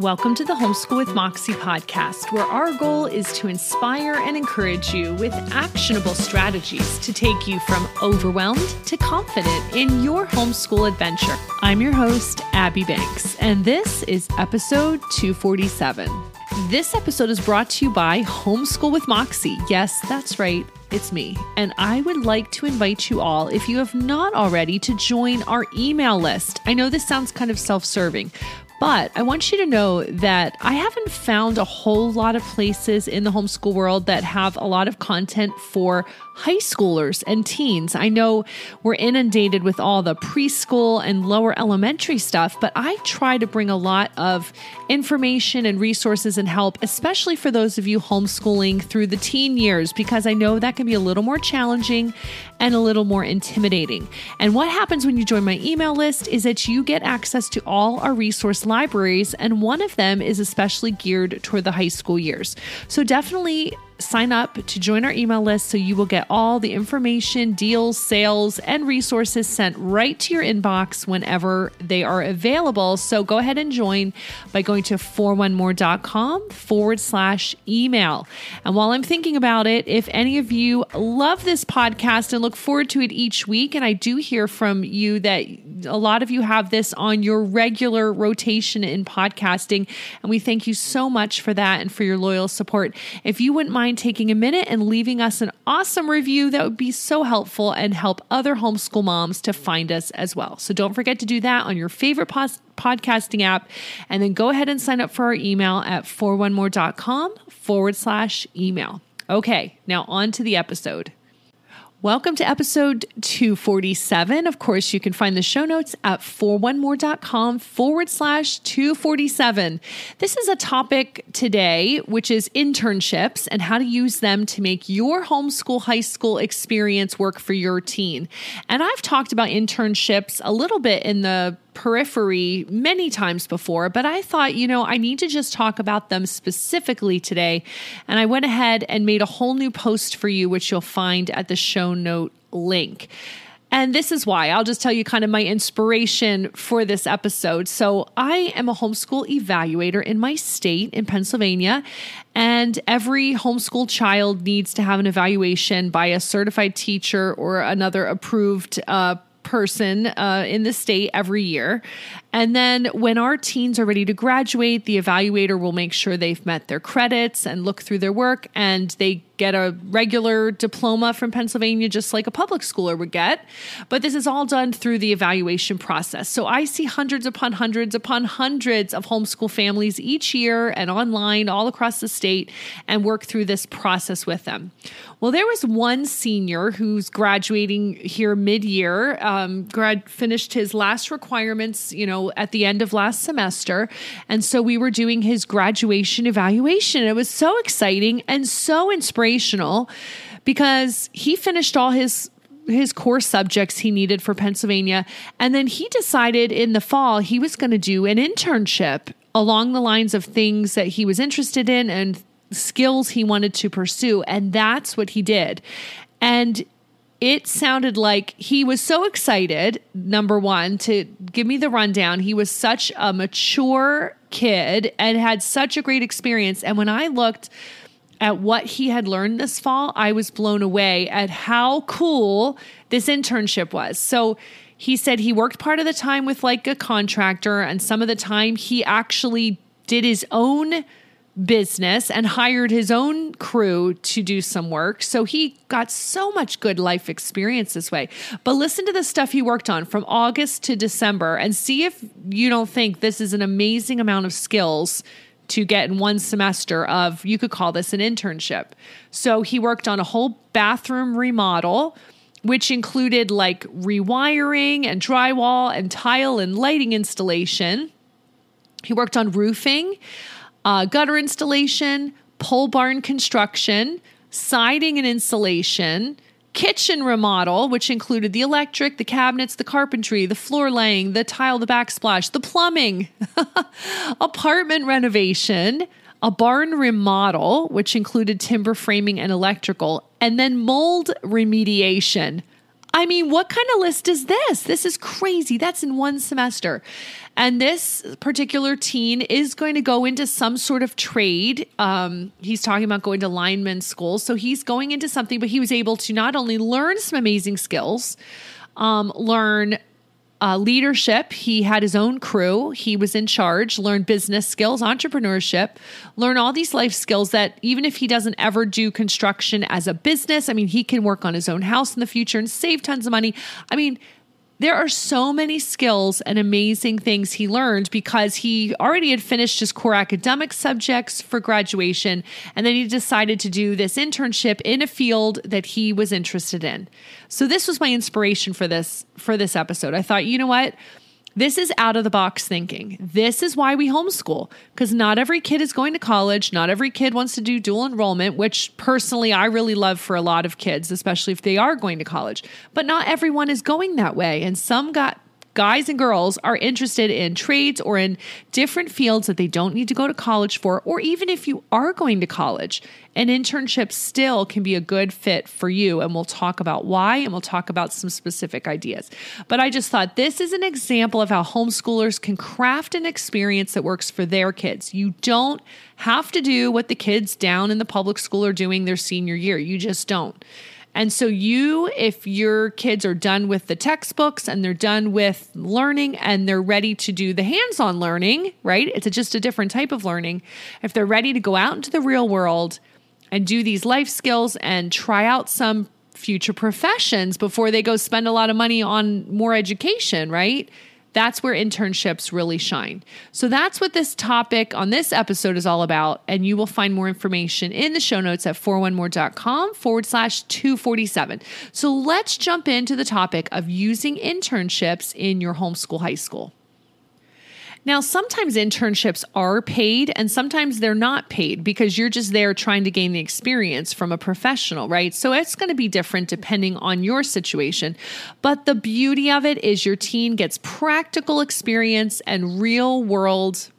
Welcome to the Homeschool with Moxie podcast, where our goal is to inspire and encourage you with actionable strategies to take you from overwhelmed to confident in your homeschool adventure. I'm your host, Abby Banks, and this is episode 247. This episode is brought to you by Homeschool with Moxie. Yes, that's right. It's me. And I would like to invite you all, if you have not already, to join our email list. I know this sounds kind of self serving, but I want you to know that I haven't found a whole lot of places in the homeschool world that have a lot of content for high schoolers and teens. I know we're inundated with all the preschool and lower elementary stuff, but I try to bring a lot of information and resources and help, especially for those of you homeschooling through the teen years, because I know that can be a little more challenging and a little more intimidating. And what happens when you join my email list is that you get access to all our resource libraries, and one of them is especially geared toward the high school years. So definitely sign up to join our email list so you will get all the information, deals, sales, and resources sent right to your inbox whenever they are available. So go ahead and join by going to 4onemore.com forward slash email. And while I'm thinking about it, if any of you love this podcast and look forward to it each week, and I do hear from you that a lot of you have this on your regular rotation in podcasting, and we thank you so much for that and for your loyal support. If you wouldn't mind taking a minute and leaving us an awesome review? That would be so helpful and help other homeschool moms to find us as well. So don't forget to do that on your favorite podcasting app. And then go ahead and sign up for our email at 4onemore.com forward slash email. Okay, now on to the episode. Welcome to episode 247. Of course, you can find the show notes at 4onemore.com forward slash 247. This is a topic today, which is internships and how to use them to make your homeschool high school experience work for your teen. And I've talked about internships a little bit in the periphery many times before, but I thought, you know, I need to just talk about them specifically today. And I went ahead and made a whole new post for you, which you'll find at the show note link. And this is why I'll just tell you kind of my inspiration for this episode. So, I am a homeschool evaluator in my state in Pennsylvania, and every homeschool child needs to have an evaluation by a certified teacher or another approved uh, person uh, in the state every year. And then when our teens are ready to graduate, the evaluator will make sure they've met their credits and look through their work and they get a regular diploma from Pennsylvania, just like a public schooler would get. But this is all done through the evaluation process. So I see hundreds upon hundreds upon hundreds of homeschool families each year and online all across the state and work through this process with them. Well, there was one senior who's graduating here mid year, um, grad finished his last requirements, you know at the end of last semester. And so we were doing his graduation evaluation. It was so exciting and so inspirational because he finished all his his core subjects he needed for Pennsylvania. And then he decided in the fall he was going to do an internship along the lines of things that he was interested in and skills he wanted to pursue. And that's what he did. And it sounded like he was so excited, number one, to give me the rundown. He was such a mature kid and had such a great experience. And when I looked at what he had learned this fall, I was blown away at how cool this internship was. So he said he worked part of the time with like a contractor, and some of the time he actually did his own business and hired his own crew to do some work. So he got so much good life experience this way. But listen to the stuff he worked on from August to December and see if you don't think this is an amazing amount of skills to get in one semester of, you could call this an internship. So he worked on a whole bathroom remodel. Which included like rewiring and drywall and tile and lighting installation. He worked on roofing uh, gutter installation, pole barn construction, siding and insulation, kitchen remodel, which included the electric, the cabinets, the carpentry, the floor laying, the tile, the backsplash, the plumbing, apartment renovation, a barn remodel, which included timber framing and electrical, and then mold remediation. I mean, what kind of list is this? This is crazy. That's in one semester. And this particular teen is going to go into some sort of trade. Um, he's talking about going to lineman school. So he's going into something, but he was able to not only learn some amazing skills, um, learn uh, leadership. He had his own crew. He was in charge, learned business skills, entrepreneurship, learn all these life skills that even if he doesn't ever do construction as a business, I mean, he can work on his own house in the future and save tons of money. I mean, there are so many skills and amazing things he learned because he already had finished his core academic subjects for graduation. And then he decided to do this internship in a field that he was interested in. So this was my inspiration for this, for this episode. I thought, you know what? This is out of the box thinking. This is why we homeschool because not every kid is going to college. Not every kid wants to do dual enrollment, which personally I really love for a lot of kids, especially if they are going to college. But not everyone is going that way. And some got guys and girls are interested in trades or in different fields that they don't need to go to college for, or even if you are going to college, an internship still can be a good fit for you. And we'll talk about why and we'll talk about some specific ideas. But I just thought this is an example of how homeschoolers can craft an experience that works for their kids. You don't have to do what the kids down in the public school are doing their senior year, you just don't. And so, you, if your kids are done with the textbooks and they're done with learning and they're ready to do the hands on learning, right? It's a, just a different type of learning. If they're ready to go out into the real world and do these life skills and try out some future professions before they go spend a lot of money on more education, right? That's where internships really shine. So that's what this topic on this episode is all about. And you will find more information in the show notes at 4onemore.com forward slash 247. So let's jump into the topic of using internships in your homeschool high school. Now, sometimes internships are paid and sometimes they're not paid because you're just there trying to gain the experience from a professional, right? So it's going to be different depending on your situation. But the beauty of it is your teen gets practical experience and real world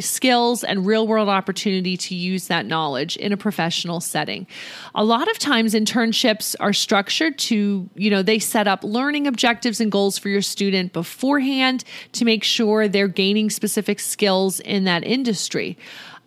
skills and real world opportunity to use that knowledge in a professional setting. A lot of times internships are structured to, you know, they set up learning objectives and goals for your student beforehand to make sure they're gaining specific skills in that industry.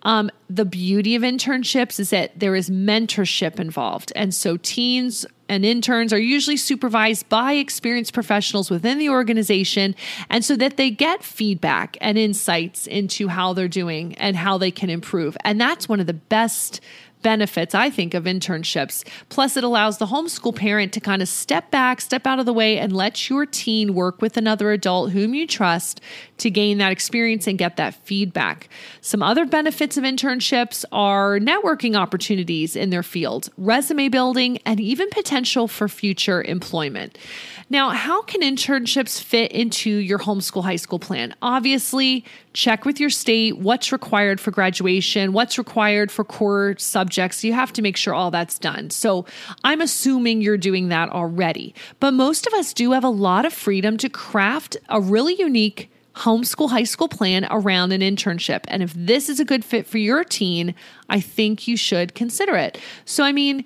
Um, the beauty of internships is that there is mentorship involved. And so teens and interns are usually supervised by experienced professionals within the organization. And so that they get feedback and insights into how they're doing and how they can improve. And that's one of the best benefits, I think, of internships. Plus, it allows the homeschool parent to kind of step back, step out of the way, and let your teen work with another adult whom you trust to gain that experience and get that feedback. Some other benefits of internships are networking opportunities in their field, resume building, and even potential for future employment. Now, how can internships fit into your homeschool high school plan? Obviously, check with your state what's required for graduation, what's required for core subjects. You have to make sure all that's done. So, I'm assuming you're doing that already. But most of us do have a lot of freedom to craft a really unique homeschool high school plan around an internship. And if this is a good fit for your teen, I think you should consider it. So, I mean,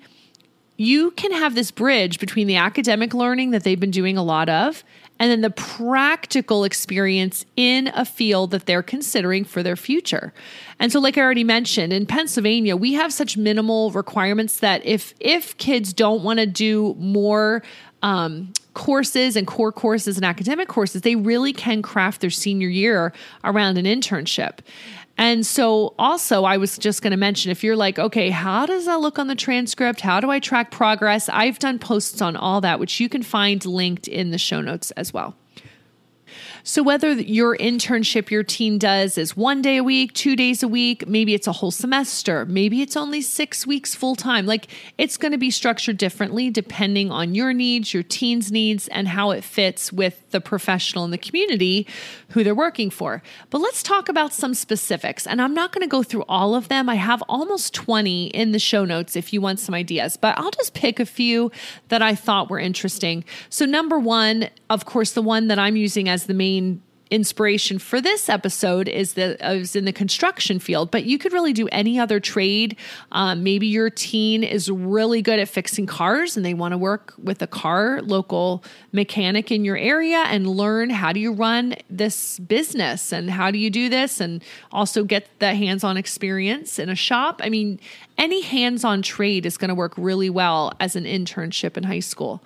you can have this bridge between the academic learning that they've been doing a lot of and then the practical experience in a field that they're considering for their future. And so like I already mentioned in Pennsylvania we have such minimal requirements that if if kids don't want to do more um, courses and core courses and academic courses, they really can craft their senior year around an internship. And so, also, I was just going to mention if you're like, okay, how does that look on the transcript? How do I track progress? I've done posts on all that, which you can find linked in the show notes as well. So, whether your internship your teen does is one day a week, two days a week, maybe it's a whole semester, maybe it's only six weeks full time, like it's going to be structured differently depending on your needs, your teen's needs, and how it fits with the professional in the community who they're working for. But let's talk about some specifics. And I'm not going to go through all of them. I have almost 20 in the show notes if you want some ideas, but I'll just pick a few that I thought were interesting. So, number one, of course, the one that I'm using as the main inspiration for this episode is that I was in the construction field, but you could really do any other trade. Um, maybe your teen is really good at fixing cars and they want to work with a car local mechanic in your area and learn how do you run this business and how do you do this and also get the hands-on experience in a shop. I mean, any hands-on trade is going to work really well as an internship in high school.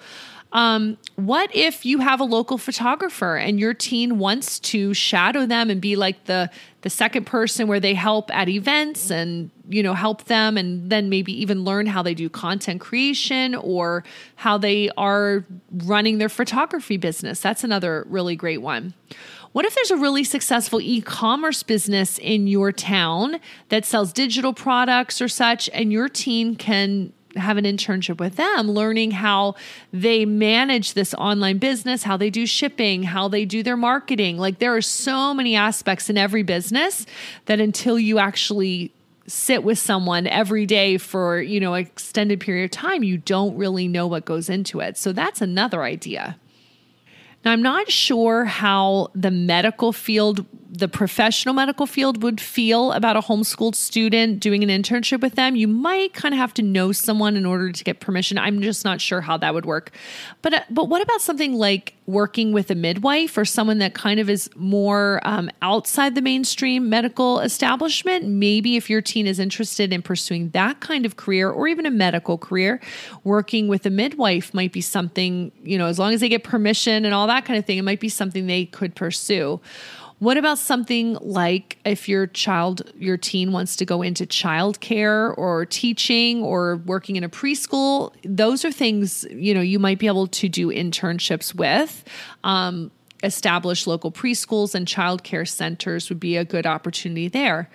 Um, what if you have a local photographer and your teen wants to shadow them and be like the the second person where they help at events and you know help them and then maybe even learn how they do content creation or how they are running their photography business. That's another really great one. What if there's a really successful e commerce business in your town that sells digital products or such, and your teen can have an internship with them, learning how they manage this online business, how they do shipping, how they do their marketing. Like there are so many aspects in every business that until you actually sit with someone every day for, you know, an extended period of time, you don't really know what goes into it. So that's another idea. Now, I'm not sure how the medical field the professional medical field would feel about a homeschooled student doing an internship with them. You might kind of have to know someone in order to get permission. I'm just not sure how that would work. But uh, but what about something like working with a midwife or someone that kind of is more um, outside the mainstream medical establishment? Maybe if your teen is interested in pursuing that kind of career or even a medical career, working with a midwife might be something you know as long as they get permission and all that kind of thing. It might be something they could pursue. What about something like if your child, your teen wants to go into childcare or teaching or working in a preschool? Those are things, you know, you might be able to do internships with. Um, establish local preschools and childcare centers would be a good opportunity there.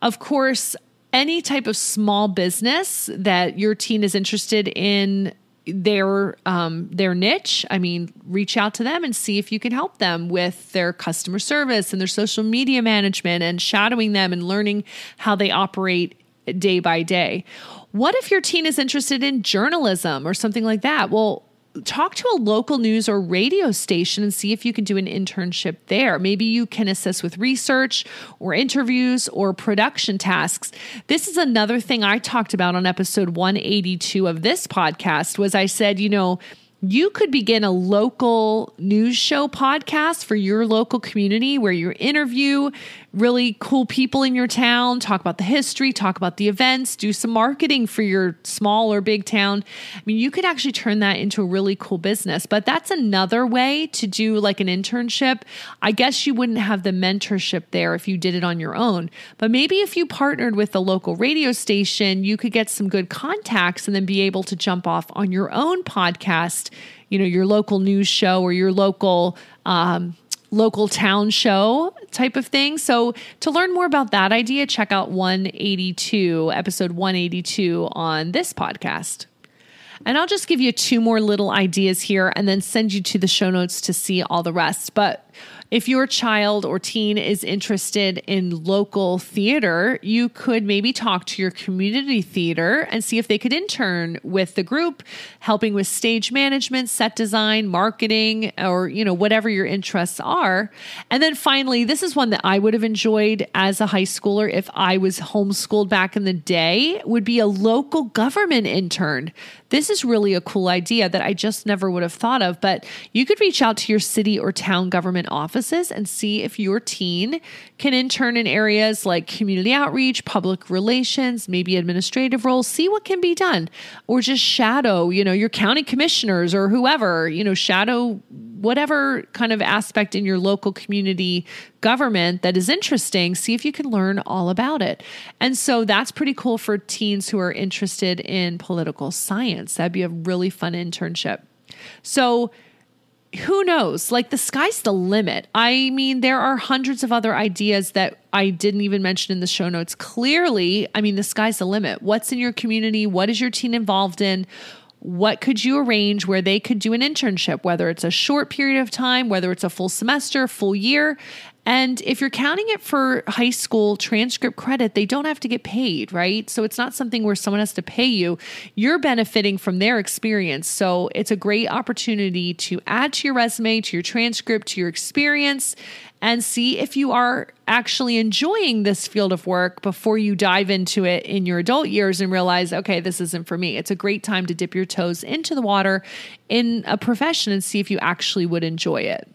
Of course, any type of small business that your teen is interested in their um, their niche. I mean, reach out to them and see if you can help them with their customer service and their social media management and shadowing them and learning how they operate day by day. What if your teen is interested in journalism or something like that? Well, talk to a local news or radio station and see if you can do an internship there. Maybe you can assist with research or interviews or production tasks. This is another thing I talked about on episode 182 of this podcast was I said, you know, you could begin a local news show podcast for your local community where you interview really cool people in your town, talk about the history, talk about the events, do some marketing for your small or big town. I mean, you could actually turn that into a really cool business, but that's another way to do like an internship. I guess you wouldn't have the mentorship there if you did it on your own, but maybe if you partnered with a local radio station, you could get some good contacts and then be able to jump off on your own podcast, you know, your local news show or your local, um, local town show type of thing. So, to learn more about that idea, check out 182, episode 182 on this podcast. And I'll just give you two more little ideas here and then send you to the show notes to see all the rest. But if your child or teen is interested in local theater, you could maybe talk to your community theater and see if they could intern with the group, helping with stage management, set design, marketing, or you know whatever your interests are. And then finally, this is one that I would have enjoyed as a high schooler if I was homeschooled back in the day, would be a local government intern. This is really a cool idea that I just never would have thought of, but you could reach out to your city or town government offices and see if your teen can intern in areas like community outreach, public relations, maybe administrative roles, see what can be done, or just shadow, you know, your county commissioners or whoever, you know, shadow whatever kind of aspect in your local community government that is interesting, see if you can learn all about it. And so that's pretty cool for teens who are interested in political science. That'd be a really fun internship. So, who knows? Like the sky's the limit. I mean, there are hundreds of other ideas that I didn't even mention in the show notes. Clearly, I mean, the sky's the limit. What's in your community? What is your teen involved in? what could you arrange where they could do an internship, whether it's a short period of time, whether it's a full semester, full year, And if you're counting it for high school transcript credit, they don't have to get paid, right? So it's not something where someone has to pay you. You're benefiting from their experience. So it's a great opportunity to add to your resume, to your transcript, to your experience, and see if you are actually enjoying this field of work before you dive into it in your adult years and realize, okay, this isn't for me. It's a great time to dip your toes into the water in a profession and see if you actually would enjoy it.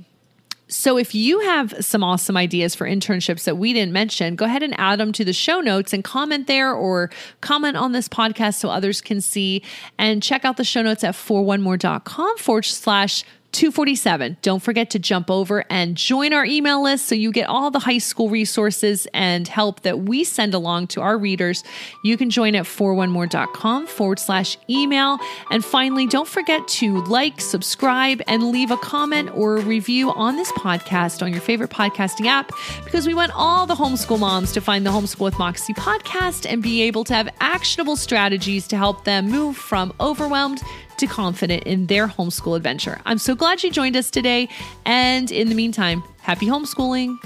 So, if you have some awesome ideas for internships that we didn't mention, go ahead and add them to the show notes and comment there or comment on this podcast so others can see. And check out the show notes at 4onemore.com forward slash 247. Don't forget to jump over and join our email list so you get all the high school resources and help that we send along to our readers. You can join at 4onemore.com forward slash email. And finally, don't forget to like, subscribe, and leave a comment or a review on this podcast on your favorite podcasting app because we want all the homeschool moms to find the Homeschool with Moxie podcast and be able to have actionable strategies to help them move from overwhelmed to confident in their homeschool adventure. I'm so glad you joined us today. And in the meantime, happy homeschooling.